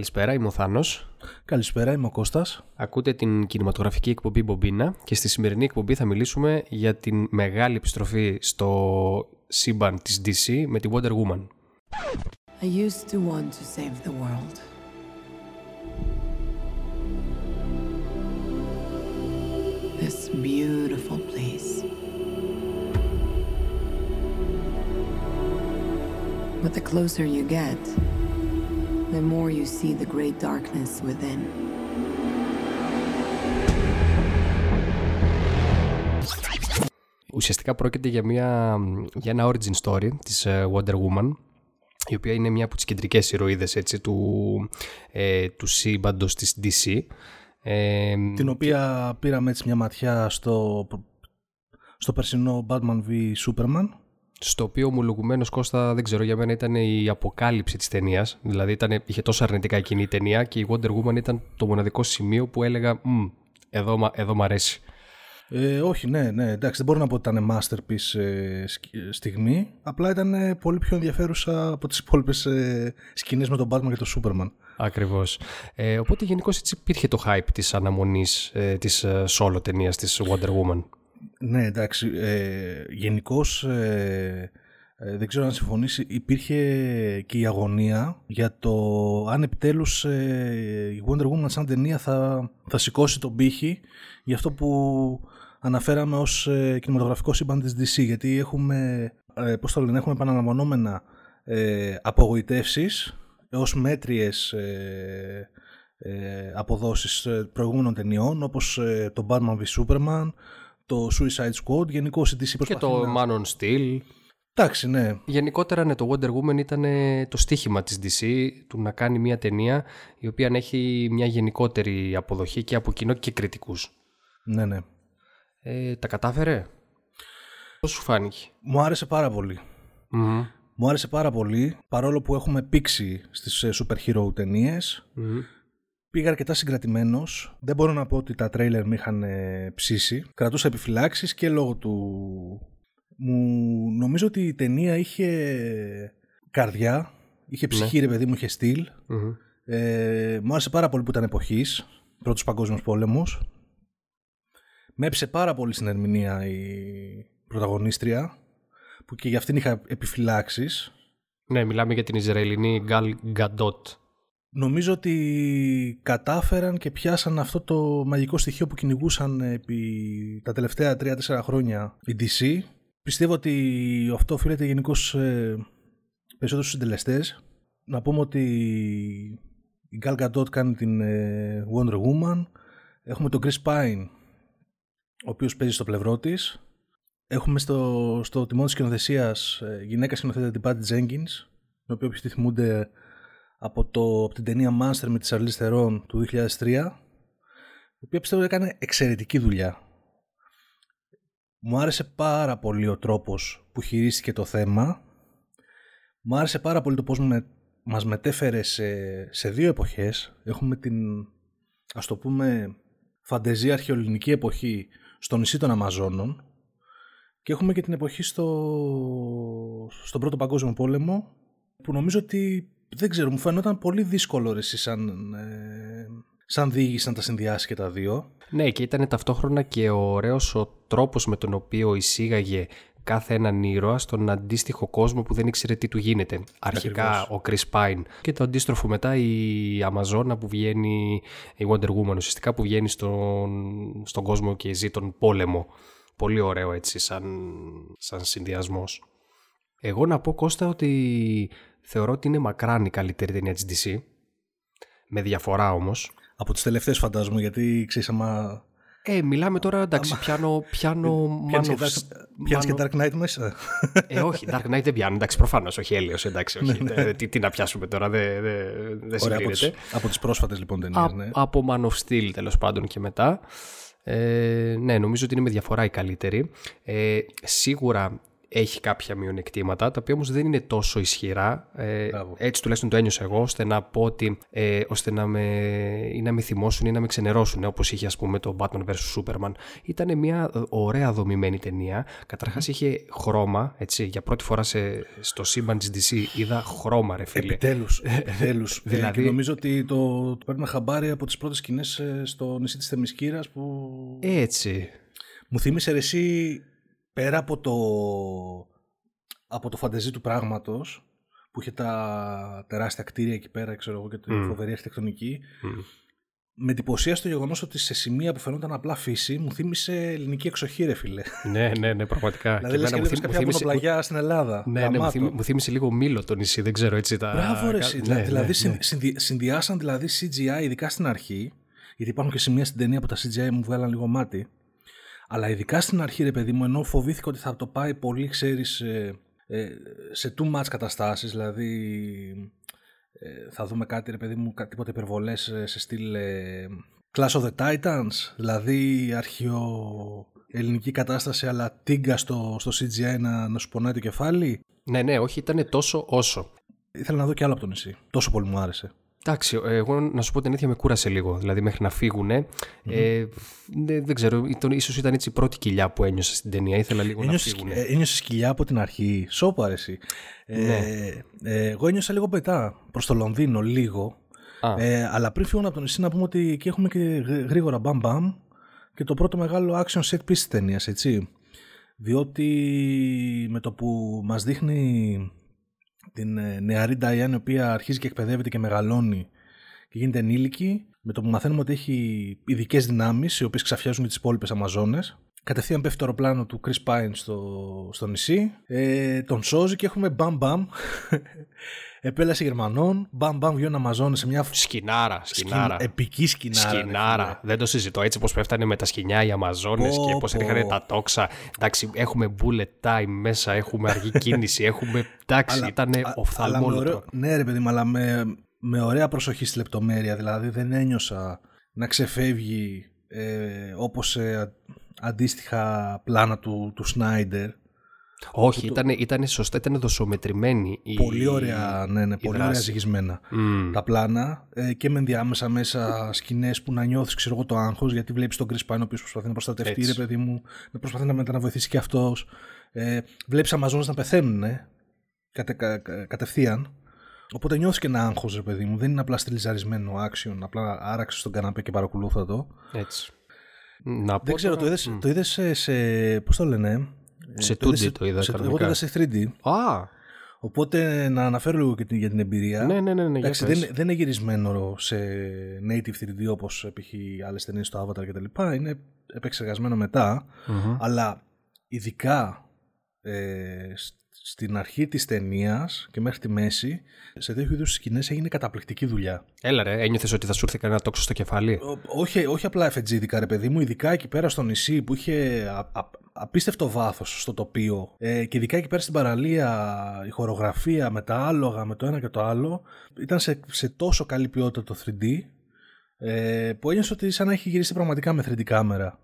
Καλησπέρα, είμαι ο Θάνος. Καλησπέρα, είμαι ο Κώστας. Ακούτε την κινηματογραφική εκπομπή Μπομπίνα και στη σημερινή εκπομπή θα μιλήσουμε για την μεγάλη επιστροφή στο σύμπαν της DC με τη Wonder Woman. I used to want to save the world. This beautiful place. But the closer you get, the more you see the great darkness within. Ουσιαστικά πρόκειται για, μια, για ένα origin story της ε, Wonder Woman η οποία είναι μια από τις κεντρικές ηρωίδες έτσι, του, ε, του σύμπαντος της DC. Ε, Την οποία πήραμε έτσι μια ματιά στο, στο περσινό Batman v Superman στο οποίο ομολογουμένως Κώστα δεν ξέρω για μένα ήταν η αποκάλυψη της ταινίας. Δηλαδή ήταν, είχε τόσο αρνητικά εκείνη η ταινία και η Wonder Woman ήταν το μοναδικό σημείο που έλεγα εδώ, εδώ μ' αρέσει. Ε, όχι, ναι, ναι, εντάξει, δεν μπορώ να πω ότι ήταν masterpiece ε, στιγμή. Απλά ήταν ε, πολύ πιο ενδιαφέρουσα από τις υπόλοιπες ε, σκηνές με τον Batman και τον Superman. Ακριβώς. Ε, οπότε γενικώς έτσι υπήρχε το hype της αναμονής ε, της ε, solo ταινίας της Wonder Woman. Ναι, εντάξει. Ε, Γενικώς, ε, ε, δεν ξέρω αν συμφωνήσει, υπήρχε και η αγωνία για το αν επιτέλους ε, η Wonder Woman σαν ταινία θα, θα σηκώσει τον πύχη για αυτό που αναφέραμε ως ε, κινηματογραφικό σύμπαν της DC γιατί έχουμε, ε, πώς το λένε, έχουμε επαναλαμβανόμενα ε, απογοητεύσεις ως μέτριες ε, ε, αποδόσεις προηγούμενων ταινιών όπως το Batman v Superman το Suicide Squad, γενικώ η DC Και το να... Man on Steel. Εντάξει, ναι. Γενικότερα, ναι, το Wonder Woman ήταν το στίχημα της DC του να κάνει μια ταινία η οποία να έχει μια γενικότερη αποδοχή και από κοινό και κριτικούς. Ναι, ναι. Ε, τα κατάφερε; Πώς σου φάνηκε; Μου άρεσε πάρα Μου άρεσε πάρα πολύ, παρόλο που έχουμε πήξει στις ε, super hero ταινιες Πήγα αρκετά συγκρατημένος. Δεν μπορώ να πω ότι τα τρέιλερ με είχαν ε, ψήσει. Κρατούσα επιφυλάξεις και λόγω του. Μου νομίζω ότι η ταινία είχε καρδιά, είχε ναι. ψυχή, ρε παιδί μου, είχε στυλ. Ε, μου άρεσε πάρα πολύ που ήταν εποχής, πρώτου παγκόσμιου πόλεμου. Με έψε πάρα πολύ στην ερμηνεία η πρωταγωνίστρια, που και για αυτήν είχα επιφυλάξεις. Ναι, μιλάμε για την Ισραηλινή Γκάλ Γκαντότ. Νομίζω ότι κατάφεραν και πιάσαν αυτό το μαγικό στοιχείο που κυνηγούσαν επί τα τελευταία 3-4 χρόνια η DC. Πιστεύω ότι αυτό οφείλεται γενικώς σε περισσότερους συντελεστές. Να πούμε ότι η Gal Gadot κάνει την ε, Wonder Woman. Έχουμε τον Chris Pine, ο οποίος παίζει στο πλευρό της. Έχουμε στο, στο τιμό της σκηνοθεσίας ε, γυναίκα σκηνοθέτη την Patty Jenkins, την οποία όποιοι τη θυμούνται από, το, από την ταινία Monster με τη Charlize Theron του 2003 η οποία πιστεύω έκανε εξαιρετική δουλειά. Μου άρεσε πάρα πολύ ο τρόπος που χειρίστηκε το θέμα. Μου άρεσε πάρα πολύ το πώς με, μας μετέφερε σε, σε δύο εποχές. Έχουμε την, ας το πούμε, φαντεζία αρχαιολινική εποχή στο νησί των Αμαζόνων και έχουμε και την εποχή στο, στον Πρώτο Παγκόσμιο Πόλεμο που νομίζω ότι δεν ξέρω, μου φαίνονταν πολύ δύσκολο ρε, σαν, ε, σαν διήγηση να τα συνδυάσει και τα δύο. Ναι, και ήταν ταυτόχρονα και ωραίος ο τρόπος με τον οποίο εισήγαγε κάθε έναν ήρωα στον αντίστοιχο κόσμο που δεν ήξερε τι του γίνεται. Αρχικά ο Chris Pine και το αντίστροφο μετά η Αμαζόνα που βγαίνει, η Wonder Woman ουσιαστικά που βγαίνει στον, στον κόσμο και ζει τον πόλεμο. Πολύ ωραίο έτσι σαν, σαν συνδυασμός. Εγώ να πω Κώστα ότι θεωρώ ότι είναι μακράν η καλύτερη ταινία της DC. Με διαφορά όμως. Από τις τελευταίες φαντάζομαι, γιατί ξέρεις άμα... Ε, μιλάμε τώρα, εντάξει, πιάνω... πιάνω πιάνεις και Dark Knight μέσα. Ε, όχι, Dark Knight δεν πιάνω, εντάξει, προφανώς, όχι έλεος, εντάξει, όχι. Ναι, ναι. τι, τι, να πιάσουμε τώρα, δεν δε, δε συγκρίνεται. Από τις, από τις πρόσφατες λοιπόν ταινίες, ναι. Από Man of Steel τέλος πάντων και μετά. Ε, ναι, νομίζω ότι είναι με διαφορά η καλύτερη. Ε, σίγουρα έχει κάποια μειονεκτήματα, τα οποία όμως δεν είναι τόσο ισχυρά. Ε, έτσι τουλάχιστον το ένιωσα εγώ, ώστε να πω ότι, ε, ώστε να με, ή να με θυμώσουν ή να με ξενερώσουν, όπως είχε ας πούμε το Batman vs. Superman. Ήταν μια ωραία δομημένη ταινία. Καταρχάς είχε χρώμα, έτσι, για πρώτη φορά σε, στο σύμπαν της DC είδα χρώμα ρε φίλε. Επιτέλους, επιτέλους. Ε, δηλαδή... νομίζω ότι το, το παίρνουμε χαμπάρι από τις πρώτες σκηνές ε, στο νησί της Θεμισκύρας που... Έτσι. Μου θύμισε εσύ πέρα από το, από το φαντεζή του πράγματος που είχε τα τεράστια κτίρια εκεί πέρα ξέρω εγώ, και τη mm. φοβερή αρχιτεκτονική mm. με εντυπωσίασε το γεγονός ότι σε σημεία που φαινόταν απλά φύση μου θύμισε ελληνική εξοχή ρε φίλε. ναι, ναι, ναι, πραγματικά. δηλαδή λες και κάποια θύμισε... πλαγιά στην Ελλάδα. Ναι, ναι, μου, θύμισε λίγο μήλο το νησί, δεν ξέρω έτσι τα... Μπράβο ρε, ναι, δηλαδή ναι, ναι. συνδυάσαν δηλαδή CGI ειδικά στην αρχή γιατί υπάρχουν και σημεία στην ταινία που τα CGI μου βγάλαν λίγο μάτι αλλά ειδικά στην αρχή, ρε παιδί μου, ενώ φοβήθηκα ότι θα το πάει πολύ, ξέρεις, ε, ε, σε too much καταστάσεις, δηλαδή ε, θα δούμε κάτι, ρε παιδί μου, τίποτα υπερβολές σε στυλ Clash of the Titans, δηλαδή αρχαίο ελληνική κατάσταση, αλλά τίγκα στο, στο CGI να, να σου πονάει το κεφάλι. Ναι, ναι, όχι, ήταν τόσο όσο. Ήθελα να δω κι άλλο από το νησί. Τόσο πολύ μου άρεσε. Εντάξει, εγώ να σου πω την αλήθεια με κούρασε λίγο. Δηλαδή μέχρι να φύγουν. Ε, δεν, ξέρω, ήταν, ίσως ήταν έτσι η πρώτη κοιλιά που ένιωσα στην ταινία. Ήθελα λίγο ένιωσες, να φύγουν. Ε, ένιωσες κοιλιά από την αρχή. Σώπα αρέσει. Ε, ναι. Ε, εγώ ένιωσα λίγο πετά προς το Λονδίνο, λίγο. Ε, αλλά πριν φύγουν από τον νησί να πούμε ότι εκεί έχουμε και γρήγορα μπαμ μπαμ και το πρώτο μεγάλο action set piece της ταινίας, έτσι. Διότι με το που μας δείχνει την ε, νεαρή Νταϊάν η οποία αρχίζει και εκπαιδεύεται και μεγαλώνει και γίνεται ενήλικη με το που μαθαίνουμε ότι έχει ειδικές δυνάμεις οι οποίες ξαφιάζουν τις υπόλοιπες Αμαζόνες Κατευθείαν πέφτει το αεροπλάνο του Chris Pine στο, στο νησί. Ε, τον σώζει και έχουμε μπαμ μπαμ. Επέλαση Γερμανών. Μπαμ μπαμ βγαίνουν Αμαζόνες σε μια. Σκινάρα. σκινάρα. Σκιν, επική σκινάρα. Σκινάρα. Δεν το συζητώ. Έτσι πώ πέφτανε με τα σκηνιά οι Αμαζόνες και πώ ρίχνανε τα τόξα. Εντάξει, έχουμε bullet time μέσα, έχουμε αργή κίνηση, έχουμε. Εντάξει, ήταν οφθαλμόλογο. Ναι, ρε παιδί μου, αλλά με, με ωραία προσοχή στη λεπτομέρεια. Δηλαδή δεν ένιωσα να ξεφεύγει ε, όπως ε, αντίστοιχα πλάνα του, του Σνάιντερ. Όχι, ήταν, ήταν σωστά, ήταν δοσομετρημένη η Πολύ ωραία, ναι, ναι, πολύ ωραία ζυγισμένα τα πλάνα ε, και με ενδιάμεσα μέσα σκηνές που να νιώθεις ξέρω εγώ το άγχος γιατί βλέπεις τον Chris Pine ο οποίος προσπαθεί να προστατευτεί, ρε παιδί μου, να προσπαθεί να, να βοηθήσει και αυτός. Ε, βλέπεις Αμαζόνε να πεθαίνουν, ε, κατε, κα, κα, κατευθείαν. Οπότε νιώθει και ένα άγχος, ρε παιδί μου. Δεν είναι απλά στυλιζαρισμένο action, απλά άραξε στον καναπέ και παρακολούθα το. Έτσι. Να Δεν ξέρω, το είδες, το είδες σε, σε, πώς το λένε, σε 2D το είδα. Σε, εγώ το είδα σε 3D. Α, Οπότε να αναφέρω λίγο και για την εμπειρία. Ναι, ναι, ναι. ναι Εντάξει, δεν, δεν είναι γυρισμένο σε native 3D όπως π.χ. άλλες ταινίες στο Avatar κτλ. Είναι επεξεργασμένο Αλλά ειδικά ε, στην αρχή της ταινίας και μέχρι τη μέση, σε τέτοιου είδους σκηνές έγινε καταπληκτική δουλειά. Έλα ρε, ένιωθες ότι θα σου έρθει κανένα τόξο στο κεφάλι; όχι, όχι απλά εφετζίδικα ρε παιδί μου, ειδικά εκεί πέρα στο νησί που είχε απίστευτο βάθος στο τοπίο ε, και ειδικά εκεί πέρα στην παραλία η χορογραφία με τα άλογα, με το ένα και το άλλο, ήταν σε, σε τόσο καλή ποιότητα το 3D ε, που ένιωσε ότι σαν να έχει γυρίσει πραγματικά με 3D κάμερα.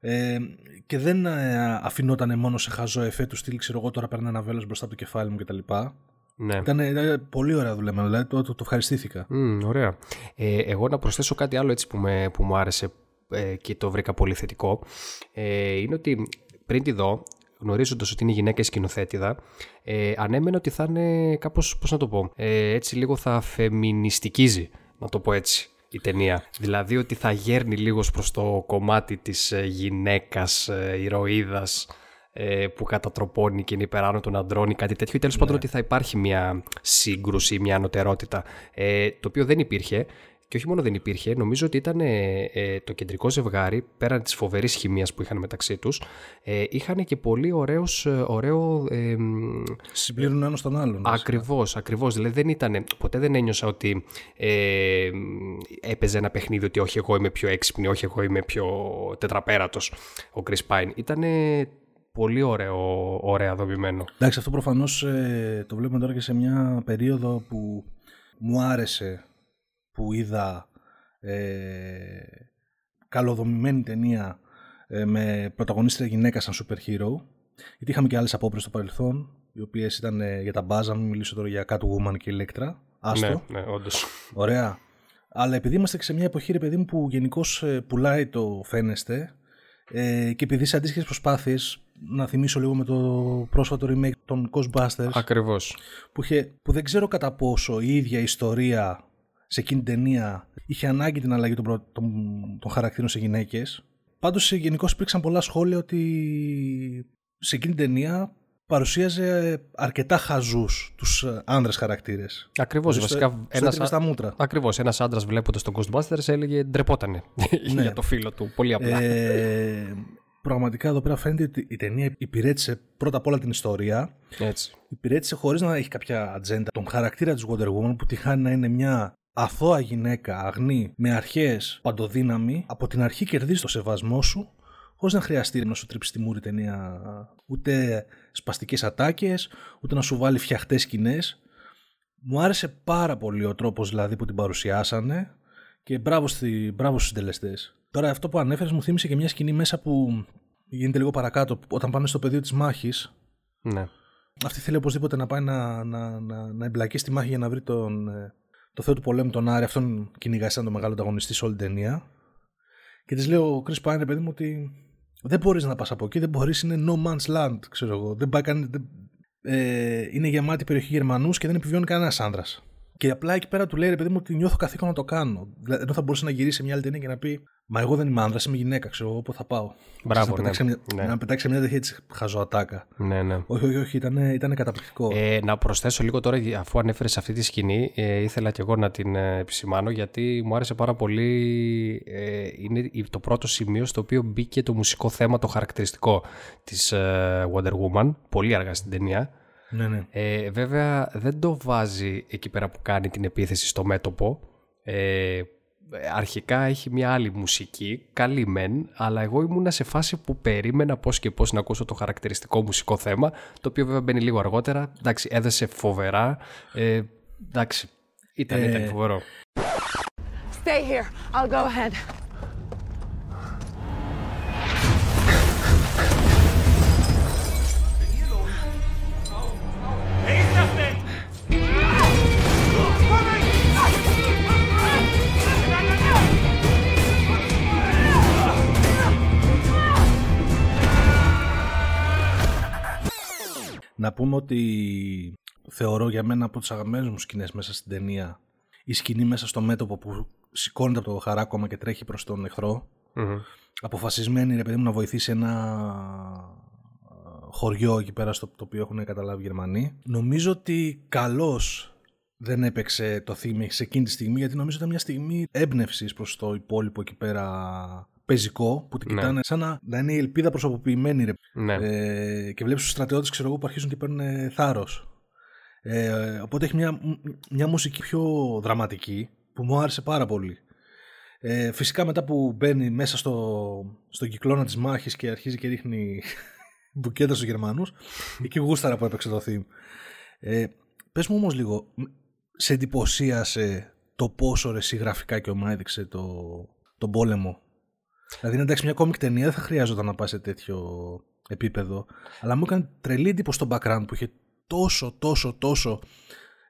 Ε, και δεν ε, αφινόταν μόνο σε χαζό εφέ του στυλ, ξέρω εγώ τώρα παίρνω ένα βέλος μπροστά από το κεφάλι μου κτλ. Ναι. Ήταν, ήταν πολύ ωραία δουλειά, δηλαδή το, το, το ευχαριστήθηκα. Mm, ωραία. Ε, εγώ να προσθέσω κάτι άλλο έτσι που, με, που μου άρεσε ε, και το βρήκα πολύ θετικό. Ε, είναι ότι πριν τη δω, γνωρίζοντας ότι είναι γυναίκα σκηνοθέτηδα, ε, ανέμενε ότι θα είναι κάπως, πώς να το πω, ε, έτσι λίγο θα φεμινιστικίζει, να το πω έτσι η ταινία. Δηλαδή ότι θα γέρνει λίγος προς το κομμάτι της ε, γυναίκας, ε, ηρωίδας ε, που κατατροπώνει και είναι υπεράνω των αντρών ή κάτι τέτοιο ή τέλος πάντων ναι. ότι θα υπάρχει μια σύγκρουση, μια ανωτερότητα το οποίο δεν υπήρχε και όχι μόνο δεν υπήρχε, νομίζω ότι ήταν ε, ε, το κεντρικό ζευγάρι, πέραν της φοβερής χημίας που είχαν μεταξύ τους, ε, είχαν και πολύ ωραίος, ε, ωραίο... Ε, Συμπλήρουν ένας τον άλλον. Ακριβώς, ακριβώς. Δηλαδή δεν ήταν, ποτέ δεν ένιωσα ότι ε, έπαιζε ένα παιχνίδι ότι όχι εγώ είμαι πιο έξυπνη, όχι εγώ είμαι πιο τετραπέρατος ο Chris Pine. Ήταν πολύ ωραίο, ωραία δομημένο. Εντάξει, αυτό προφανώς ε, το βλέπουμε τώρα και σε μια περίοδο που μου άρεσε που είδα ε, καλοδομημένη ταινία ε, με πρωταγωνίστρια γυναίκα σαν super hero Γιατί είχαμε και άλλες απόπειρες στο παρελθόν, οι οποίες ήταν ε, για τα μπάζα, μην μιλήσω τώρα για Catwoman και Electra. Άστο. Ναι, ναι, όντως. Ωραία. Αλλά επειδή είμαστε και σε μια εποχή, ρε παιδί μου, που γενικώς πουλάει το φαίνεστε ε, και επειδή σε αντίστοιχες προσπάθειες, να θυμίσω λίγο με το πρόσφατο remake των Ghostbusters. Ακριβώς. Που, που δεν ξέρω κατά πόσο η ίδια ιστορία σε εκείνη την ταινία είχε ανάγκη την αλλαγή των, προ, των, των χαρακτήρων σε γυναίκες. Πάντως γενικώς υπήρξαν πολλά σχόλια ότι σε εκείνη την ταινία παρουσίαζε αρκετά χαζούς τους ε, άνδρες χαρακτήρες. Ακριβώς. Βασικά. Ένας, στα μούτρα. Ακριβώς. Ένας άντρας βλέποντας τον Ghostbusters έλεγε ντρεπότανε ναι. για το φίλο του. Πολύ απλά. Ε, πραγματικά εδώ πέρα φαίνεται ότι η ταινία υπηρέτησε πρώτα απ' όλα την ιστορία. Έτσι. Υπηρέτησε χωρίς να έχει κάποια ατζέντα τον χαρακτήρα της Wonder Woman που τη χάνει να είναι μια αθώα γυναίκα, αγνή, με αρχές παντοδύναμη. Από την αρχή κερδίζει το σεβασμό σου χωρίς να χρειαστεί να σου τρίψει τη μούρη ταινία ούτε σπαστικές ατάκες, ούτε να σου βάλει φτιαχτές σκηνές. Μου άρεσε πάρα πολύ ο τρόπος δηλαδή που την παρουσιάσανε και μπράβο, στη, μπράβο στους συντελεστές. Τώρα αυτό που ανέφερες μου θύμισε και μια σκηνή μέσα που γίνεται λίγο παρακάτω όταν πάνε στο πεδίο της μάχης. Ναι. Αυτή θέλει οπωσδήποτε να πάει να, να, να, να εμπλακεί στη μάχη για να βρει τον, ε, το θεό του πολέμου, τον Άρη. Αυτόν κυνηγάει σαν τον μεγάλο ανταγωνιστή σε όλη την ταινία. Και της λέω ο Chris Pine, παιδί μου, ότι δεν μπορείς να πας από εκεί, δεν μπορείς, είναι no man's land, ξέρω εγώ. Δεν πάει δεν, ε, είναι γεμάτη περιοχή Γερμανούς και δεν επιβιώνει κανένας άνδρας. Και απλά εκεί πέρα του λέει ρε παιδί μου ότι νιώθω καθήκον να το κάνω. Ενώ θα μπορούσε να γυρίσει σε μια άλλη ταινία και να πει Μα εγώ δεν είμαι άνδρας, είμαι γυναίκα, ξέρω εγώ πού θα πάω. Μπράβο, να, ναι. μια, ναι. να πετάξει μια τέτοια έτσι χαζοατάκα. Ναι, ναι. Όχι, όχι, όχι, ήταν, ήταν καταπληκτικό. Ε, να προσθέσω λίγο τώρα, αφού ανέφερες αυτή τη σκηνή, ε, ήθελα και εγώ να την ε, επισημάνω γιατί μου άρεσε πάρα πολύ. Ε, είναι το πρώτο σημείο στο οποίο μπήκε το μουσικό θέμα, το χαρακτηριστικό της ε, Wonder Woman, πολύ αργά στην ταινία. Ναι, ναι. Ε, βέβαια δεν το βάζει εκεί πέρα που κάνει την επίθεση στο μέτωπο. Ε, αρχικά έχει μια άλλη μουσική, καλή μεν, αλλά εγώ ήμουνα σε φάση που περίμενα πώς και πώς να ακούσω το χαρακτηριστικό μουσικό θέμα, το οποίο βέβαια μπαίνει λίγο αργότερα. Εντάξει, έδεσε φοβερά. Ε, εντάξει, ήταν, ε... ήταν φοβερό. Stay here. I'll go ahead. Να πούμε ότι θεωρώ για μένα από τις αγαπημένες μου σκηνές μέσα στην ταινία η σκηνή μέσα στο μέτωπο που σηκώνεται από το χαράκωμα και τρέχει προς τον εχθρο Αποφασισμένη ρε παιδί μου να βοηθήσει ένα χωριό εκεί πέρα στο το οποίο έχουν καταλάβει οι Γερμανοί. Νομίζω ότι καλώς δεν έπαιξε το θύμη σε εκείνη τη στιγμή γιατί νομίζω ότι ήταν μια στιγμή έμπνευσης προς το υπόλοιπο εκεί πέρα πεζικό που την ναι. κοιτάνε σαν να, να, είναι η ελπίδα προσωποποιημένη. Ρε. Ναι. Ε, και βλέπεις τους στρατιώτες που αρχίζουν και παίρνουν θάρρος. Ε, οπότε έχει μια, μια μουσική πιο δραματική που μου άρεσε πάρα πολύ. Ε, φυσικά μετά που μπαίνει μέσα στο, στον κυκλώνα της μάχης και αρχίζει και ρίχνει μπουκέτα στους Γερμανούς εκεί γούσταρα που έπαιξε το theme. Ε, πες μου όμως λίγο, σε εντυπωσίασε το πόσο ρε γραφικά και ομά έδειξε το, τον πόλεμο; Δηλαδή, είναι εντάξει, μια κόμικ ταινία δεν θα χρειάζονταν να πάει σε τέτοιο επίπεδο. Αλλά μου έκανε τρελή εντύπωση στο background που είχε τόσο, τόσο, τόσο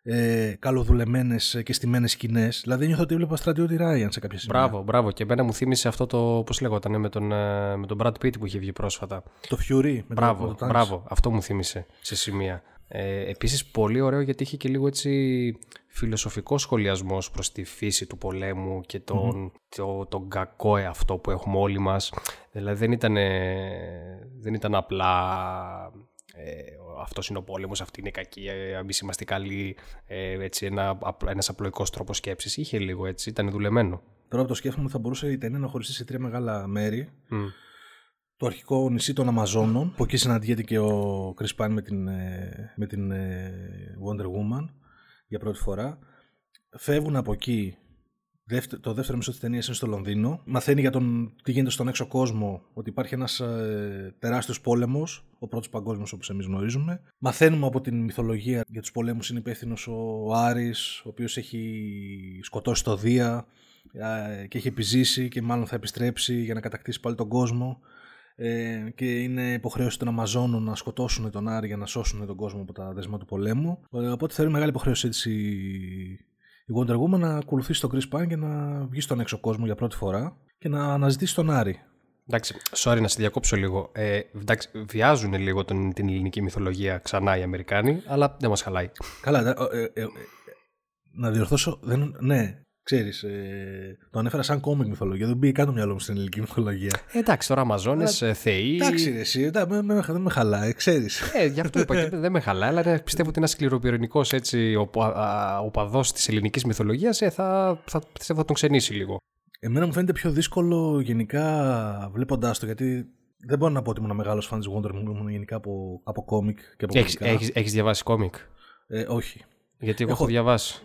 ε, καλοδουλεμένες και στημένε σκηνές. Δηλαδή, νιώθω ότι έβλεπα στρατιώτη Ράιαν σε κάποια σημεία. Μπράβο, μπράβο. Και εμένα μου θύμισε αυτό το. Πώς λέγονταν, με τον, ε, με τον Brad Pitt που είχε βγει πρόσφατα. Το Fury. Με μπράβο, το, το μπράβο. Αυτό μου θύμισε σε σημεία. Ε, επίσης πολύ ωραίο γιατί είχε και λίγο έτσι φιλοσοφικό σχολιασμός προς τη φύση του πολέμου και τον, το, τον κακό εαυτό που έχουμε όλοι μας. Δηλαδή δεν ήταν, δεν ήταν απλά ε, αυτός είναι ο πόλεμος, αυτή είναι η κακή, ε, εμείς είμαστε καλοί, ε, έτσι, ένα, ένας απλοϊκός τρόπος σκέψης. Είχε λίγο έτσι, ήταν δουλεμένο. Τώρα από το σκέφτομαι θα μπορούσε η ταινία να χωριστεί σε τρία μεγάλα μέρη το αρχικό νησί των Αμαζόνων, που εκεί συναντιέται και ο Chris Pine με την, ε, με την ε, Wonder Woman για πρώτη φορά. Φεύγουν από εκεί. Το δεύτερο μισό της ταινίας είναι στο Λονδίνο. Μαθαίνει για τον, τι γίνεται στον έξω κόσμο, ότι υπάρχει ένας ε, τεράστιος πόλεμος, ο πρώτος παγκόσμιος όπως εμείς γνωρίζουμε. Μαθαίνουμε από την μυθολογία για τους πολέμους είναι υπεύθυνος ο Άρης, ο οποίος έχει σκοτώσει το Δία ε, και έχει επιζήσει και μάλλον θα επιστρέψει για να κατακτήσει πάλι τον κόσμο. Ε, και είναι υποχρέωση των Αμαζόνων να σκοτώσουν τον Άρη για να σώσουν τον κόσμο από τα δεσμά του πολέμου. Ε, οπότε θεωρεί μεγάλη υποχρέωση έτσι η Wonder Woman να ακολουθήσει τον Chris Pine και να βγει στον έξω κόσμο για πρώτη φορά και να αναζητήσει τον Άρη. Εντάξει, sorry να σε διακόψω λίγο. Ε, εντάξει, βιάζουν λίγο τον, την ελληνική μυθολογία ξανά οι Αμερικάνοι, αλλά δεν μας χαλάει. Καλά, ε, ε, ε, να διορθώσω. Δεν, ναι, ξέρεις, ε, το ανέφερα σαν κόμικ μυθολογία. Δεν μπήκε καν το μυαλό μου στην ελληνική μυθολογία. Ε, εντάξει, τώρα Αμαζόνες, Θεοί. Εντάξει, εσύ, δεν με, με, με χαλάει, ξέρεις. Ε, γι' αυτό είπα και δεν με χαλάει, αλλά πιστεύω ότι ένας σκληροπυρηνικός οπαδός της ελληνικής μυθολογίας ε, θα, θα, θα τον ξενήσει λίγο. Εμένα μου φαίνεται πιο δύσκολο γενικά βλέποντάς το γιατί δεν μπορώ να πω ότι ήμουν μεγάλος φαν της Wonder Woman γενικά από, από κόμικ και από έχεις, έχεις, έχεις, διαβάσει κόμικ. Ε, όχι. Γιατί εγώ έχω, έχω διαβάσει.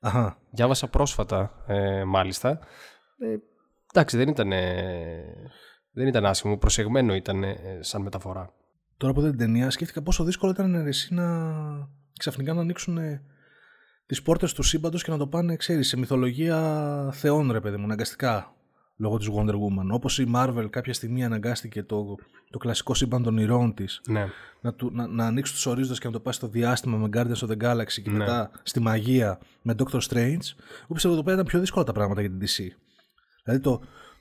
Αχα. Διάβασα πρόσφατα, ε, μάλιστα. Ε, εντάξει, δεν ήταν, δεν ήταν άσχημο. Προσεγμένο ήταν σαν μεταφορά. Τώρα που δεν την ταινία, σκέφτηκα πόσο δύσκολο ήταν εσύ να ξαφνικά να ανοίξουν τις πόρτες του σύμπαντος και να το πάνε, ξέρεις, σε μυθολογία θεών, ρε παιδί μου, αναγκαστικά. Λόγω της Wonder Woman. Όπως η Marvel κάποια στιγμή αναγκάστηκε το, το κλασικό σύμπαν των ηρώων της ναι. να, να, να ανοίξει τους ορίζοντες και να το πάει στο διάστημα με Guardians of the Galaxy και ναι. μετά στη μαγεία με Doctor Strange. Εγώ πιστεύω ότι εδώ πέρα ήταν πιο δύσκολα τα πράγματα για την DC. Δηλαδή το,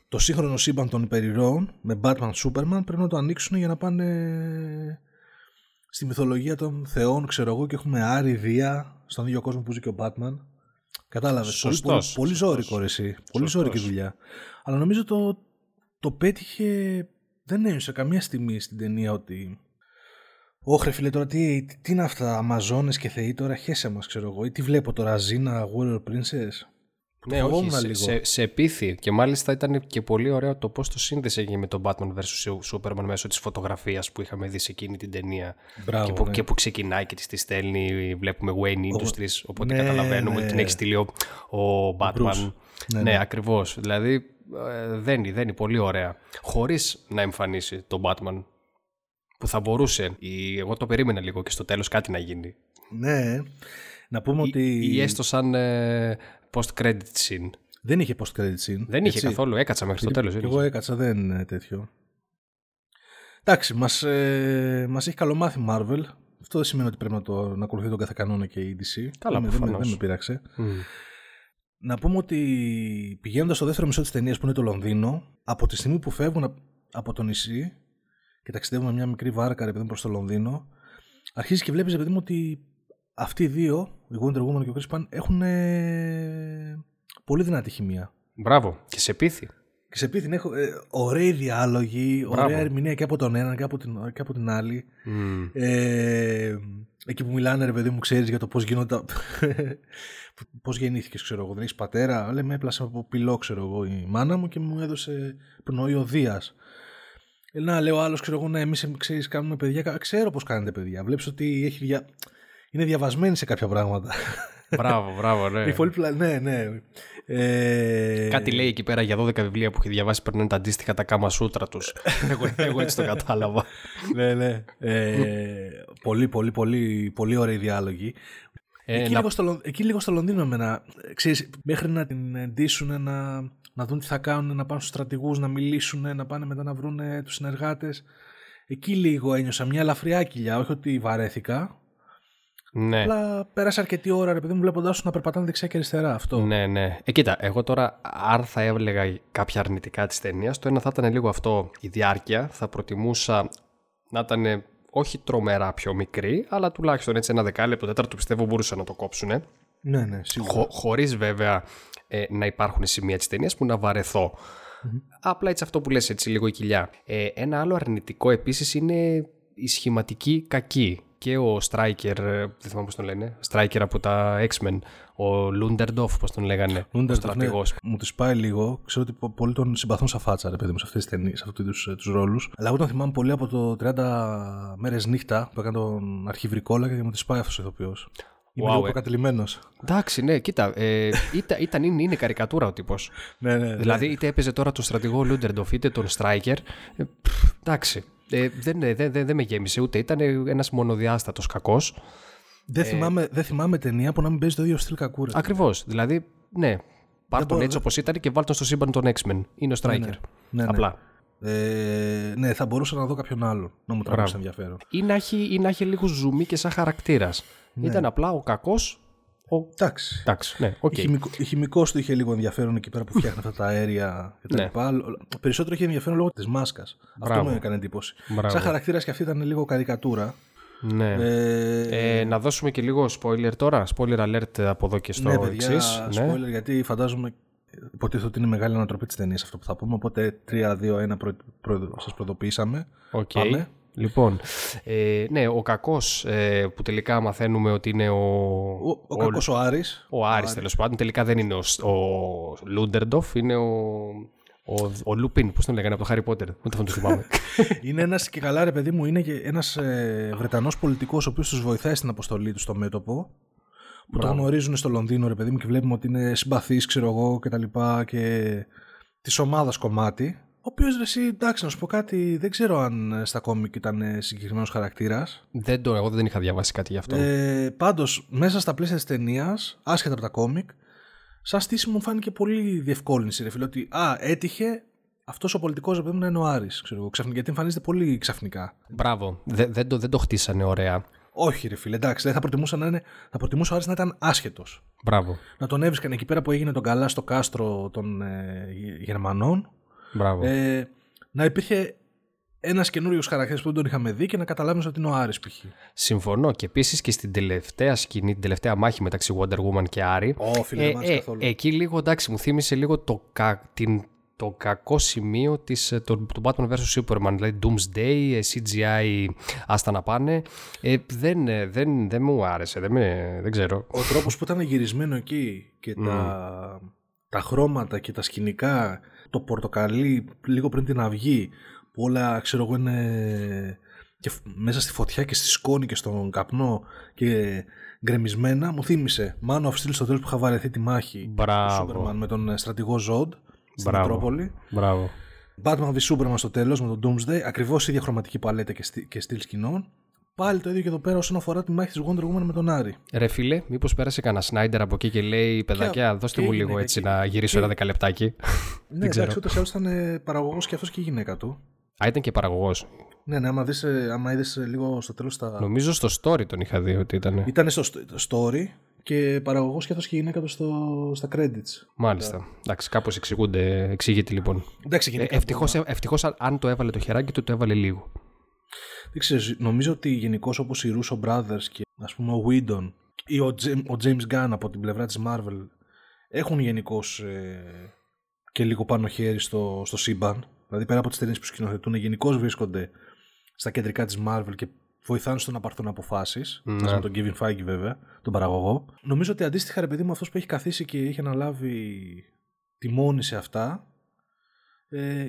το σύγχρονο σύμπαν των υπερηρώων με Batman Superman πρέπει να το ανοίξουν για να πάνε στη μυθολογία των θεών, ξέρω εγώ, και έχουμε Άρη Δία στον ίδιο κόσμο που ζει και ο Batman. Κατάλαβες. Πολύ, πολύ, πολύ ζώρικο ρε, εσύ. Πολύ ζώρικη δουλειά. Αλλά νομίζω το, το πέτυχε. Δεν ένιωσε καμία στιγμή στην ταινία ότι. Όχρε φίλε τώρα τι, τι, είναι αυτά, Αμαζόνες και Θεοί τώρα χέσε μας ξέρω εγώ ή τι βλέπω τώρα Ζήνα, Warrior Princess ναι, όχι, σε, σε, σε επίθη. Και μάλιστα ήταν και πολύ ωραίο το πώς το σύνδεσε με τον Batman vs. Superman μέσω της φωτογραφίας που είχαμε δει σε εκείνη την ταινία. Μπράβο, και, που, ναι. και που ξεκινάει και τη στέλνει, βλέπουμε Wayne Industries. Οπότε ναι, καταλαβαίνουμε ότι την έχει στείλει ο, ο Batman. ναι, ναι. ναι ακριβώς. Δηλαδή ε, δεν είναι πολύ ωραία. Χωρίς να εμφανίσει τον Batman που θα μπορούσε. Η, εγώ το περίμενα λίγο και στο τέλος κάτι να γίνει. Ναι. Να πούμε ότι. Ή, έστω σαν ε, post-credit scene. Δεν είχε post-credit scene. Δεν είχε καθόλου, έκατσα μέχρι το τέλος. Εγώ έκατσα, δεν είναι τέτοιο. Εντάξει, μας ε, μας έχει καλομάθει Marvel. Αυτό δεν σημαίνει ότι πρέπει να, το, να ακολουθεί τον κάθε κανόνα και η DC. Καλά, δεν, δεν, δεν με πείραξε. Mm. Να πούμε ότι πηγαίνοντας στο δεύτερο μισό της ταινίας που είναι το Λονδίνο, από τη στιγμή που φεύγουν από το νησί και ταξιδεύουν με μια μικρή βάρκα ρε προς το Λονδίνο, αρχίζεις και βλέπεις, παιδί μου, ότι αυτοί οι δύο, η Wonder Woman και ο Chris Pine, έχουν πολύ δυνατή χημεία. Μπράβο. Και σε πείθει. Και σε πείθει. Έχω, ε, ωραίοι διάλογοι, Μπράβο. ωραία ερμηνεία και από τον ένα και από την, και από την άλλη. Mm. Ε, εκεί που μιλάνε, ρε παιδί μου, ξέρεις για το πώς γίνονται. πώς γεννήθηκες, ξέρω εγώ. Δεν έχεις πατέρα. Λέμε, έπλασα από πυλό, ξέρω εγώ, η μάνα μου και μου έδωσε πνοή ο Δία. Ε, να λέω άλλος, ξέρω εγώ, να εμείς ξέρεις, κάνουμε παιδιά. Ξέρω πώς κάνετε παιδιά. Βλέπεις ότι έχει δια είναι διαβασμένη σε κάποια πράγματα. Μπράβο, μπράβο, ναι. πολύ ναι, ναι. Ε... Κάτι λέει εκεί πέρα για 12 βιβλία που έχει διαβάσει περνάνε τα αντίστοιχα τα κάμα σούτρα τους. εγώ, εγώ έτσι το κατάλαβα. ναι, ναι. Ε, πολύ, πολύ, πολύ, πολύ ωραίοι διάλογοι. Ε, εκεί, να... λίγο στο, εκεί λίγο στο Λονδίνο με να, ξέρεις, μέχρι να την εντύσουν να, να δουν τι θα κάνουν, να πάνε στους στρατηγούς, να μιλήσουν, να πάνε μετά να βρουν τους συνεργάτες. Εκεί λίγο ένιωσα μια ελαφριά κοιλιά, όχι ότι βαρέθηκα, ναι. Απλά πέρασε αρκετή ώρα, ρε παιδί μου, βλέποντάς σου να περπατάνε δεξιά και αριστερά αυτό. Ναι, ναι. Ε, κοίτα, εγώ τώρα, αν θα έλεγα κάποια αρνητικά της ταινίας, το ένα θα ήταν λίγο αυτό η διάρκεια. Θα προτιμούσα να ήταν όχι τρομερά πιο μικρή, αλλά τουλάχιστον έτσι ένα δεκάλεπτο, τέταρτο πιστεύω μπορούσαν να το κόψουν. Ναι, ναι, σίγουρα. Χω, Χωρίς βέβαια ε, να υπάρχουν σημεία της ταινίας που να βαρεθώ. Mm-hmm. Απλά έτσι αυτό που λες έτσι λίγο η κοιλιά. Ε, ένα άλλο αρνητικό επίσης είναι η σχηματική κακή και ο Striker, ε, δεν θυμάμαι πώς τον λένε, Striker από τα X-Men, ο Λούντερντοφ, πώς τον λέγανε, ο στρατηγός. Ναι, μου τη πάει λίγο, ξέρω ότι πολλοί τον συμπαθούν σαν φάτσα, ρε παιδί μου, σε αυτές τις ταινίες, σε αυτούς τους, ε, τους ρόλους. Αλλά εγώ τον θυμάμαι πολύ από το 30 μέρες νύχτα που έκανε τον αρχιβρικόλα και μου τη πάει αυτός ο ηθοποιός. Είμαι wow, λίγο προκατελημένο. Εντάξει, ναι, κοίτα. Ε, ήταν, ήταν, είναι, είναι καρικατούρα ο τύπος. ναι, ναι, δηλαδή, είτε έπαιζε τώρα τον στρατηγό Λούντερντοφ, είτε τον Striker. Ε, εντάξει. Ε, δεν, δεν, δεν, δεν με γέμισε ούτε. Ήταν ένας μονοδιάστατος κακός. Δεν, ε, θυμάμαι, δεν θυμάμαι ταινία που να μην παίζει το ίδιο στυλ κακούρα. Ακριβώς. Δηλαδή, ναι. Πάρ τον έτσι όπως ήταν και βάλ τον στο σύμπαν των X-Men. Είναι ο Striker. Ναι, ναι. ναι, Απλά. Ε, ναι, θα μπορούσα να δω κάποιον άλλο να μου τραβήξει ενδιαφέρον. Ή να έχει, ή να έχει λίγο ζουμί και σαν χαρακτήρας. Ναι. Ήταν απλά ο κακός. Ο... Εντάξει. Εντάξει, ναι, οκ. Η, χημικό, η χημικός του είχε λίγο ενδιαφέρον εκεί πέρα που φτιάχνει αυτά τα αέρια και τα Ναι. λοιπά. Περισσότερο είχε ενδιαφέρον λόγω της μάσκας. Αυτό Μπράβο. μου έκανε εντύπωση. Μπράβο. Σαν χαρακτήρας και αυτή ήταν λίγο καρικατούρα. Ναι. Ε, Ε, να δώσουμε και λίγο spoiler τώρα. Spoiler alert από εδώ και στο ναι, παιδιά, εξής. spoiler, γιατί φαντάζομαι υποτίθεται ότι είναι μεγάλη ανατροπή της ταινίας αυτό που θα πούμε. Οπότε 3-2-1 προ, προ, σας προειδοποιήσαμε. Οκ. Πάμε. Λοιπόν, ε, ναι, ο κακός ε, που τελικά μαθαίνουμε ότι είναι ο, Ο, ο, ο κακός ο Άρης. ο Άρης τέλος πάντων, τελικά δεν είναι ο, Σ- ο Λούντερντοφ, είναι ο, ο, ο Λουπίν, πώς τον λέγανε από το Harry Potter, ούτε αυτό το θυμάμαι. είναι ένας και καλά, ρε παιδί μου, είναι και ένας ε, Βρετανός πολιτικός ο οποίος τους βοηθάει στην αποστολή του στο μέτωπο. Που το γνωρίζουν στο Λονδίνο, ρε παιδί μου, και βλέπουμε ότι είναι συμπαθής, ξέρω εγώ, και τα λοιπά και της ομάδας κομμάτι. Ο οποίος ρε, εσύ, εντάξει, να σου πω κάτι, δεν ξέρω αν ε, στα κόμικ ήταν συγκεκριμένος χαρακτήρας. δεν το, εγώ δεν είχα διαβάσει κάτι γι' αυτό. Ε, Πάντως, μέσα στα πλαίσια της ταινίας, άσχετα από τα κόμικ, σαν στήση μου φάνηκε πολύ διευκόλυνση. Ρε φίλε, ότι α, έτυχε αυτός ο πολιτικός ρε παιδί μου να είναι ο Άρης, ξέρω εγώ, ξαφνικά, γιατί εμφανίζεται πολύ ξαφνικά. Μπράβο, δεν, δεν, το, δεν το χτίσανε ωραία. Όχι, ρε φίλε, εντάξει, δεν θα προτιμούσα να είναι. Θα προτιμούσα ο Άρης να ήταν άσχετος. Μπράβο, Να τον έβρισκαν εκεί πέρα που έγινε τον καλά στο κάστρο των ε, Γε- Γερμανών. Μπράβο. Ε, να υπήρχε ένας καινούριος χαρακτήρας που δεν τον είχαμε δει και να καταλάβει ότι είναι ο Άρης π.χ. Συμφωνώ και επίσης και στην τελευταία σκηνή, την τελευταία μάχη μεταξύ Wonder Woman και Άρη. Ω, φίλε, δεν μ' άρεσε καθόλου. εκεί λίγο εντάξει, μου θύμισε λίγο το, κα, την, το κακό σημείο της, ε, το, του Batman vs Superman, δηλαδή Doomsday, ε, CGI, άστα να πάνε. Ε, δεν, ε, δεν, δεν μου άρεσε, δεν, με, δεν ξέρω. ο τρόπος που ήταν γυρισμένο εκεί και τα, τα χρώματα και τα σκηνικά, το πορτοκαλί λίγο πριν την αυγή, που όλα ξέρω εγώ είναι και φ- μέσα στη φωτιά και στη σκόνη και στον καπνό και γκρεμισμένα, μου θύμισε Man of Steel στο τέλος που είχα βαρεθεί τη μάχη του Μπράβο. Superman με τον ε, στρατηγό Zod στην Μπράβο. Μετρόπολη. Μπράβο. Batman v Superman στο τέλος με τον Doomsday, ακριβώς η ίδια χρωματική παλέτα και, στυλ- και στυλ σκηνών. Πάλι το ίδιο και εδώ πέρα όσον αφορά τη μάχη της Wonder Woman με τον Άρη. Ρε φίλε, μήπως πέρασε κανένα Σνάιντερ από εκεί και λέει παιδάκια, δώστε και μου η λίγο γυναίκα έτσι εκεί. να γυρίσω Και- ένα δεκαλεπτάκι. Ναι, εντάξει, ούτως ή άλλως ήταν ε, παραγωγός και αυτός και η γυναίκα του. Α, ήταν και παραγωγός. Ναι, ναι, άμα, δεις, ε, άμα είδες ε, λίγο στο τέλος τα... Νομίζω στο story τον είχα δει ότι ήταν. Ήταν στο st- story και παραγωγός και αυτός και η γυναίκα του στο, στα credits. Μάλιστα. Εντάξει, κάπως εξηγούνται. Εξηγείται λοιπόν. Εντάξει, η Ε, γυναίκα ευτυχώς, ευτυχώς αν- αν το έβαλε το χεράκι του, το έβαλε λίγο. Δεν ξέρω, νομίζω ότι γενικώς όπως οι Russo Brothers και ας πούμε ο Whedon ή ο, Jam- ο James Gunn από την πλευρά της Marvel έχουν γενικώς και λίγο πάνω χέρι στο, στο σύμπαν. Δηλαδή πέρα από τις ταινίες που σκηνοθετούν γενικώς βρίσκονται στα κεντρικά της Marvel και βοηθάνε στο να πάρθουν αποφάσεις. Ναι. μαζί Με τον Kevin Feige βέβαια, τον παραγωγό. Νομίζω ότι αντίστοιχα ρε παιδί μου αυτός που έχει καθίσει και έχει αναλάβει τη μόνη σε αυτά ε,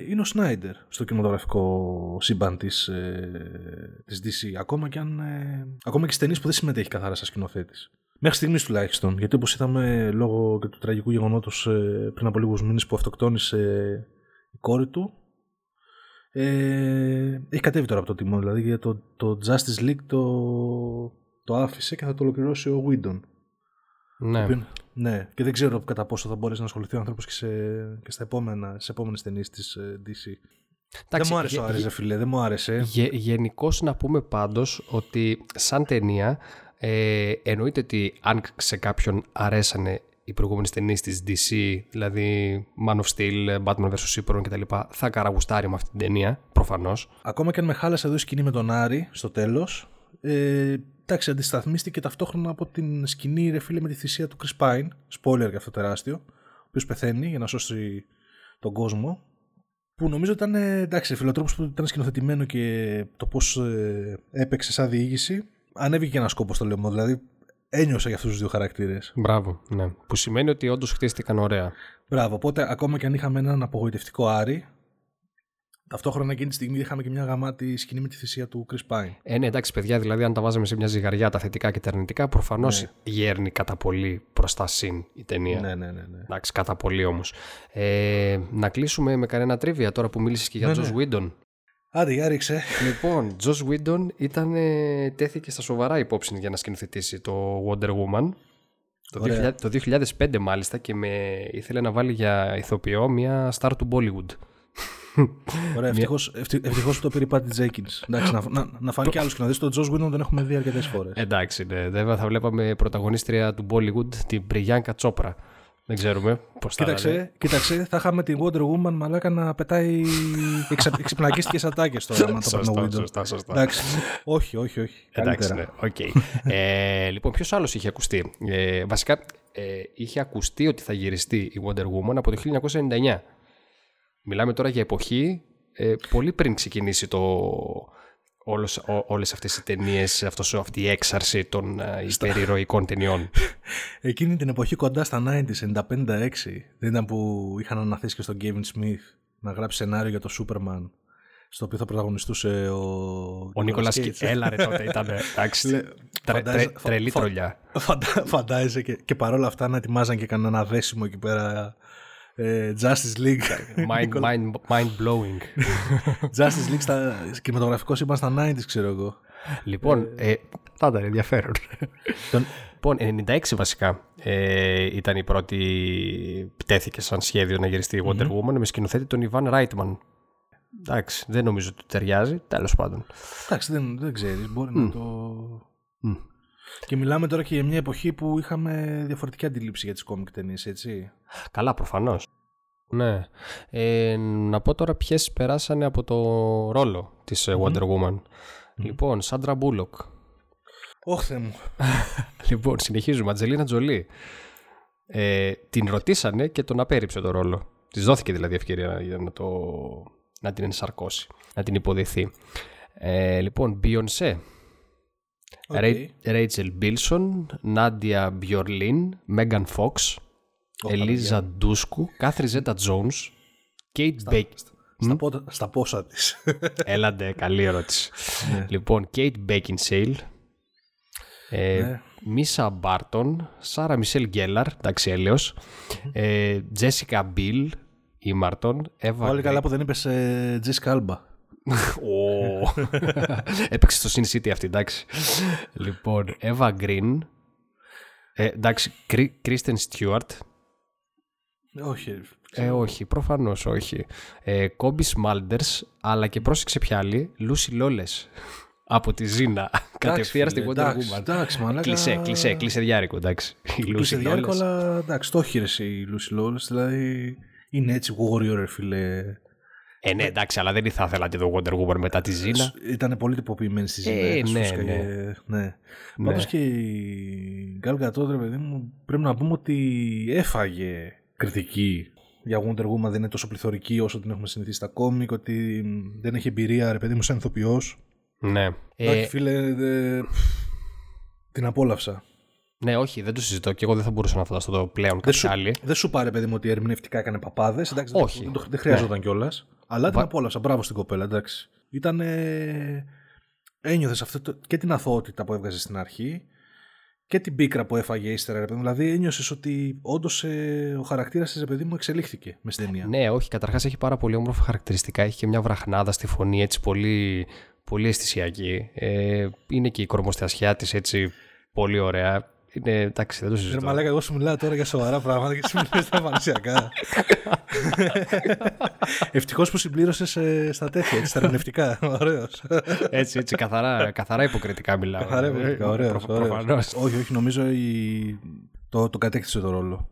είναι ο Σνάιντερ στο κινηματογραφικό σύμπαν της, ε, της DC. Ακόμα και, αν, ε, ακόμα και στις ταινίες που δεν συμμετέχει καθαρά σαν σκηνοθέτης. Μέχρι στιγμής τουλάχιστον. Γιατί όπως είδαμε λόγω και του τραγικού γεγονότος ε, πριν από λίγους μήνες που αυτοκτόνησε η κόρη του ε, έχει κατέβει τώρα από το τιμό. Δηλαδή για το, το Justice League το, το άφησε και θα το ολοκληρώσει ο Whedon. Ναι. Που είναι- Ναι, και δεν ξέρω κατά πόσο θα μπορέσει να ασχοληθεί ο άνθρωπος και, σε, και στα επόμενα, στις επόμενες ταινίες της ε, DC. δεν μου άρεσε ο Άρης, ρε φίλε, δεν μου άρεσε. Γε, Γενικώς να πούμε πάντως ότι σαν ταινία ε, εννοείται ότι αν σε κάποιον αρέσανε οι προηγούμενες ταινίες της DC, δηλαδή Man of Steel, Batman vs. Superman κτλ. θα καραγουστάρει με αυτή την ταινία, προφανώς. Ακόμα και αν με χάλασε εδώ η σκηνή με τον Άρη στο τέλος, ε, εντάξει, αντισταθμίστηκε ταυτόχρονα από την σκηνή, ρε φίλε, με τη θυσία του Chris Pine, spoiler για αυτό τεράστιο, ο οποίος πεθαίνει για να σώσει τον κόσμο, που νομίζω ήταν, ε, εντάξει, ρε φίλε, ο τρόπος που ήταν σκηνοθετημένο και το πώς ε, έπαιξε σαν διήγηση, ανέβηκε και ένα σκόπο στο λαιμό, δηλαδή ένιωσα για αυτούς τους δύο χαρακτήρες. Μπράβο, ναι. Που σημαίνει ότι όντως χτίστηκαν ωραία. Μπράβο, οπότε ακόμα και αν είχαμε έναν απογοητευτικό Άρη, ταυτόχρονα εκείνη τη στιγμή είχαμε και μια γαμάτη σκηνή με τη θυσία του Chris Pine. Ε, ναι, εντάξει, παιδιά, δηλαδή αν τα βάζαμε σε μια ζυγαριά τα θετικά και τα αρνητικά, προφανώς γέρνει κατά πολύ προς τα συν η ταινία. Ναι, ναι, ναι. ναι. Εντάξει, κατά πολύ όμως. Ε, να κλείσουμε με κανένα τρίβια τώρα που μίλησες και για Ναι, Josh Whedon. Άντε, για ρίξε. Λοιπόν, Josh Whedon ήταν, ε, τέθηκε στα σοβαρά υπόψη για να σκηνοθετήσει το Wonder Woman. Το, Ωραία. 2000, το 2005 μάλιστα και με ήθελε να βάλει για ηθοποιό μια star του Bollywood. Ωραία, ευτυχώς, ευτυχώς το πήρε η Πάτη Τζέκινς. Εντάξει, να, να, να φάνει κι άλλους και να δεις τον Τζος Βίνον τον έχουμε δει αρκετές φορές. Εντάξει, ναι. Δεν θα βλέπαμε πρωταγωνίστρια του Bollywood, την Πριάνκα Τσόπρα. Δεν ξέρουμε πώς θα κοίταξε, κοίταξε, θα είχαμε την Wonder Woman μαλάκα να πετάει εξυπνακίστικε ατάκες τώρα. να το σωστά, σωστά, σωστά. Εντάξει. όχι, όχι, όχι. Εντάξει, ναι. Okay. ε, λοιπόν, ποιος άλλος είχε ακουστεί; Ε, βασικά, ε, είχε ακουστεί ότι θα γυριστεί η Wonder Woman από το 1999. Μιλάμε τώρα για εποχή ε, πολύ πριν ξεκινήσει το, όλες, ό, όλες αυτές οι ταινίες, αυτός, αυτή η έξαρση των uh, υπερηρωικών ταινιών. Εκείνη την εποχή κοντά στα 90s, 95-6, δεν ήταν που είχαν αναθέσει και στον Kevin Smith να γράψει σενάριο για το Superman στο οποίο θα πρωταγωνιστούσε ο... Ο Νίκολα Έλα ρε τότε ήταν, εντάξει, τρελή τρολιά. Φαντάζεσαι και, και παρόλα αυτά να ετοιμάζαν και κανένα δέσιμο εκεί πέρα ε, Justice League. Mind, mind, mind blowing. Justice League στα κινηματογραφικός σύμπαν στα 90s, ξέρω εγώ. Λοιπόν, ε, θα ήταν ενδιαφέρον. Λοιπόν, 96 βασικά ε, ήταν η πρώτη πτέθηκε σαν σχέδιο να γυριστεί η Wonder mm-hmm. Woman με σκηνοθέτη τον Ιβάν Ράιτμαν. Εντάξει, δεν νομίζω ότι ταιριάζει, τέλος πάντων. Εντάξει, δεν, δεν ξέρεις, μπορεί mm. να το... Mm. Και μιλάμε τώρα και για μια εποχή που είχαμε διαφορετική αντίληψη για τις κόμικ ταινίες, έτσι. Καλά, προφανώς. Ναι. Ε, να πω τώρα ποιες περάσανε από το ρόλο της mm Wonder Woman. mm Λοιπόν, Σάντρα Μπούλοκ. Όχι Θεέ μου. λοιπόν, συνεχίζουμε. Αντζελίνα Τζολί. Ε, την ρωτήσανε και τον απέρριψε το ρόλο. Της δόθηκε δηλαδή ευκαιρία για να, το, να την ενσαρκώσει, να την υποδυθεί. Ε, λοιπόν, Beyoncé. Ρέιτσελ Μπίλσον, Νάντια Μπιορλίν, Μέγαν Φόξ, Ελίζα Ντούσκου, Κάθρι Ζέτα Τζόνς, Κέιτ Μπέικιν. Στα πόσα της. Έλαντε, καλή ερώτηση. Ναι. Λοιπόν, Κέιτ Μπέικιν Σέιλ, Μίσα Μπάρτον, Σάρα Μισελ Γκέλαρ, εντάξει έλεος, Τζέσικα Μπίλ, η Μάρτον, Εύα... Όλοι καλά που δεν είπες Τζέσικα Άλμπα. Έπαιξε στο Sin City αυτή, εντάξει. λοιπόν, Eva Green. Ε, εντάξει, Κρίστεν Στιούαρτ. Όχι. Ε, όχι, προφανώς όχι. Ε, Κόμπι Μάλντερ, αλλά και πρόσεξε πια άλλη, Λούσι Λόλε. Από τη Ζήνα. Κατευθείαν στην Wonder Woman. Εντάξει, μαλάκα. Κλεισέ, κλεισέ, κλεισέ διάρκο, εντάξει. Κλεισέ διάρκο, αλλά εντάξει, το έχει η Λούσι Λόλε. Δηλαδή είναι έτσι warrior, φίλε. Ε, ναι, εντάξει, αλλά δεν θα ήθελα και το Wonder Woman μετά τη Ζήνα. Ήταν πολύ τυποποιημένη στη Ζήνα. Ε, ναι, ναι. ναι. ναι. Πάντως και η Gal Gadot, παιδί μου, πρέπει να πούμε ότι έφαγε κριτική για Wonder Woman δεν είναι τόσο πληθωρική όσο την έχουμε συνηθίσει στα κόμικ, ότι δεν έχει εμπειρία, ρε παιδί μου, σαν ηθοποιός. Ναι. Ε... φίλε, δε... την απόλαυσα. Ναι, όχι, δεν το συζητώ και εγώ δεν θα μπορούσα να φανταστώ το πλέον κάποιοι άλλοι. Δεν σου πάρε, παιδί μου, ότι ερμηνευτικά έκανε παπάδες. Όχι. Δεν, δεν χρειαζόταν ναι. κιόλας. Αλλά την απόλαυσα. Μπράβο στην κοπέλα, εντάξει. Ήταν. Ένιωθες και την αθωότητα που έβγαζες στην αρχή και την πίκρα που έφαγε ύστερα, ρε παιδί Δηλαδή ένιωσες ότι όντως ε, ο χαρακτήρας της, παιδί μου, εξελίχθηκε μες στην ταινία. Ναι, όχι. Καταρχάς έχει πάρα πολύ όμορφα χαρακτηριστικά. Έχει και μια βραχνάδα στη φωνή, έτσι πολύ, πολύ αισθησιακή. Ε, είναι και η κορμοστασιά της έτσι πολύ ωραία. Είναι, εντάξει, δεν το συζητώ. Ρε μαλάκα, εγώ σου μιλάω τώρα για σοβαρά πράγματα και σου μιλάω στα παρουσιακά. Ευτυχώς που συμπλήρωσες ε, στα τέτοια, στα ερμηνευτικά. Ωραίος. έτσι, έτσι, καθαρά, καθαρά υποκριτικά μιλάω. Καθαρά υποκριτικά, ωραίος. Όχι, όχι, νομίζω η... το, το κατέκτησε το ρόλο.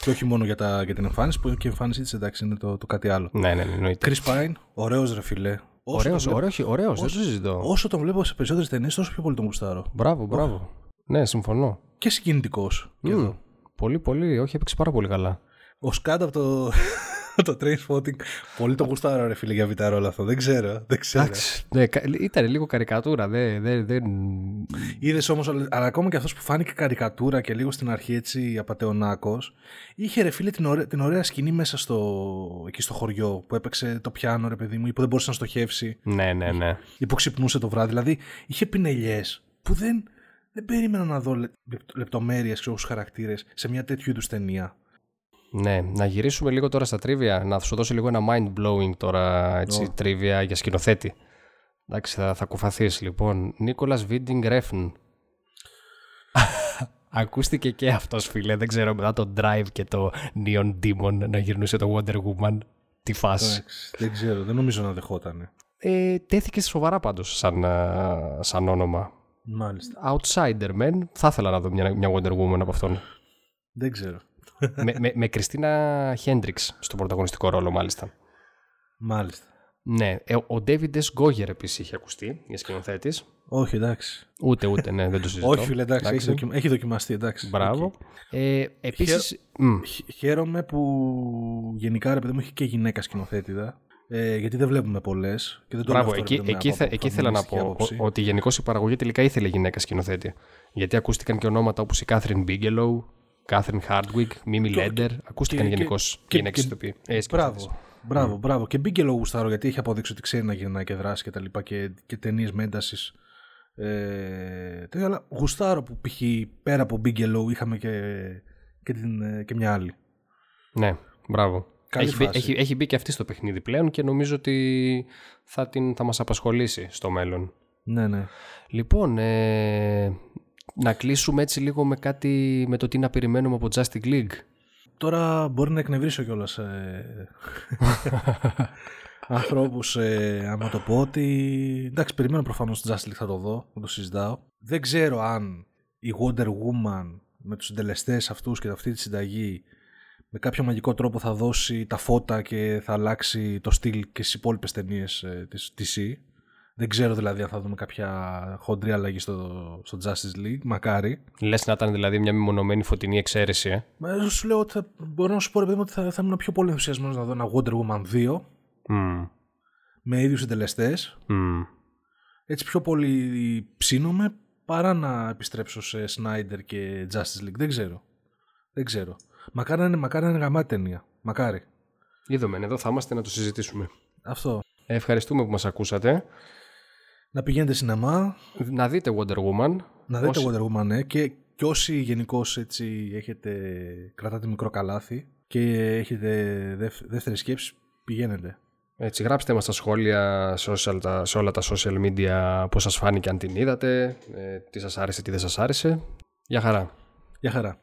Και όχι μόνο για, τα, για την εμφάνιση, που και η εμφάνισή της εντάξει είναι το, το κάτι άλλο. Ναι, ναι, ναι. Chris Pine, ωραίος ρε φιλέ. Ωραίος, ωραίος, δεν το συζητώ. Όσο τον βλέπω σε περισσότερες ταινίες, τόσο πιο πολύ τον γουστάρω. Μπράβο, μπράβο. Ναι, συμφωνώ. Και συγκινητικός. Mm. Πολύ, πολύ. Όχι, έπαιξε πάρα πολύ καλά. Ο Σκάτ από το, το train spotting. Πολύ το γουστάρω, ρε φίλε, για βιτάρο όλο αυτό. Δεν ξέρω. Δεν ξέρω. ναι, ήταν λίγο καρικατούρα. Δεν, δεν, δεν... Είδες όμως, αλλά ακόμα και αυτός που φάνηκε καρικατούρα και λίγο στην αρχή έτσι απαταιωνάκο, είχε ρε φίλε την ωραία, την ωραία σκηνή μέσα στο, εκεί στο χωριό που έπαιξε το πιάνο, ρε παιδί μου, ή που δεν μπορούσε να στοχεύσει. Ναι, ναι, ναι. Ή που ξυπνούσε το βράδυ. Δηλαδή είχε πινελιές που δεν δεν περίμενα να δω λεπτομέρειες στου χαρακτήρες σε μια τέτοιου είδους ταινία. Ναι, να γυρίσουμε λίγο τώρα στα τρίβια, να σου δώσω λίγο ένα mind blowing τώρα έτσι, oh. τρίβια για σκηνοθέτη. Εντάξει, θα, θα κουφαθείς λοιπόν. Νίκολας Βίντινγκ Ρέφν. Ακούστηκε και αυτός φίλε, δεν ξέρω μετά το Drive και το Neon Demon να γυρνούσε το Wonder Woman. τη φάση. δεν ξέρω, δεν νομίζω να δεχόταν. Ε, τέθηκες σοβαρά πάντως σαν, σαν όνομα. Μάλιστα. Outsider man. Θα ήθελα να δω μια, μια Wonder Woman από αυτόν. Δεν ξέρω. με, με, με Κριστίνα Χέντριξ στο πρωταγωνιστικό ρόλο μάλιστα. Μάλιστα. Ναι, ε, ο David S. Goyer επίσης είχε ακουστεί για σκηνοθέτης. Όχι, εντάξει. Ούτε, ούτε, ναι, δεν το συζητώ. Όχι, φίλε, εντάξει, εντάξει. Έχει, έχει δοκιμαστεί, εντάξει. Μπράβο. Okay. Ε, επίσης... Χαίρομαι που γενικά, ρε παιδί μου, έχει και γυναίκα σκηνοθέτηδα. Ε, γιατί δεν βλέπουμε πολλές. Μπράβο, εκεί, εκεί, θε, εκεί ήθελα να πω ότι γενικώς η παραγωγή τελικά ήθελε γυναίκα σκηνοθέτη. Γιατί ακούστηκαν και ονόματα όπως η Κάθριν Μπίγκελοου, Κάθριν Χάρντουικ, Μίμη Λέντερ. Ακούστηκαν γενικώς γυναίκες ηθοποιοί. Ε, μπράβο. Μπράβο, mm. μπράβο. Και Μπίγκελο γουστάρω γιατί έχει αποδείξει ότι ξέρει να γυρνάει και δράσει και τα λοιπά και, και ταινίες με ένταση. Ε, αλλά γουστάρω που π.χ. πέρα από Μπίγκελο είχαμε και, και, την, και μια άλλη. Ναι, μπράβο. Έχει, μπει, έχει, έχει μπει και αυτή στο παιχνίδι πλέον και νομίζω ότι θα, την, θα μας απασχολήσει στο μέλλον. Ναι, ναι. Λοιπόν, ε, να κλείσουμε έτσι λίγο με κάτι με το τι να περιμένουμε από Justice League. Τώρα μπορεί να εκνευρίσω κιόλας ε, ανθρώπους, ε, άμα το πω ότι. Εντάξει, περιμένω προφανώς την Justice League θα το δω, θα το συζητάω. Δεν ξέρω αν η Wonder Woman με τους συντελεστές αυτούς και αυτή τη συνταγή με κάποιο μαγικό τρόπο θα δώσει τα φώτα και θα αλλάξει το στυλ και στις υπόλοιπες ταινίες ε, της DC. Δεν ξέρω δηλαδή αν θα δούμε κάποια χοντρή αλλαγή στο, στο Justice League. Μακάρι. Λες να ήταν δηλαδή μια μεμονωμένη φωτεινή εξαίρεση, ε; Μα σου λέω ότι θα, μπορώ να σου πω ότι θα, θα ήμουν πιο πολύ ενθουσιασμένος να δω ένα Wonder Woman 2 mm. με ίδιους συντελεστές. Mm. Έτσι πιο πολύ ψήνομαι παρά να επιστρέψω σε Snyder και Justice League. Δεν ξέρω. Δεν ξέρω. Μακάρι να είναι, μακάρι να είναι γαμάτη ταινία. Μακάρι. Είδαμε, εδώ θα είμαστε να το συζητήσουμε. Αυτό. Ευχαριστούμε που μας ακούσατε. Να πηγαίνετε σινεμά. Να δείτε Wonder Woman. Να δείτε Wonder Woman, ναι. Και, και όσοι γενικώς έτσι έχετε, κρατάτε μικρό καλάθι και έχετε δεύτερη σκέψη, πηγαίνετε. Έτσι, γράψτε μας στα σχόλια σε όλα τα social media πώς σας φάνηκε αν την είδατε, ε, τι σας άρεσε, τι δεν σας άρεσε. Γεια χαρά. Γεια χαρά.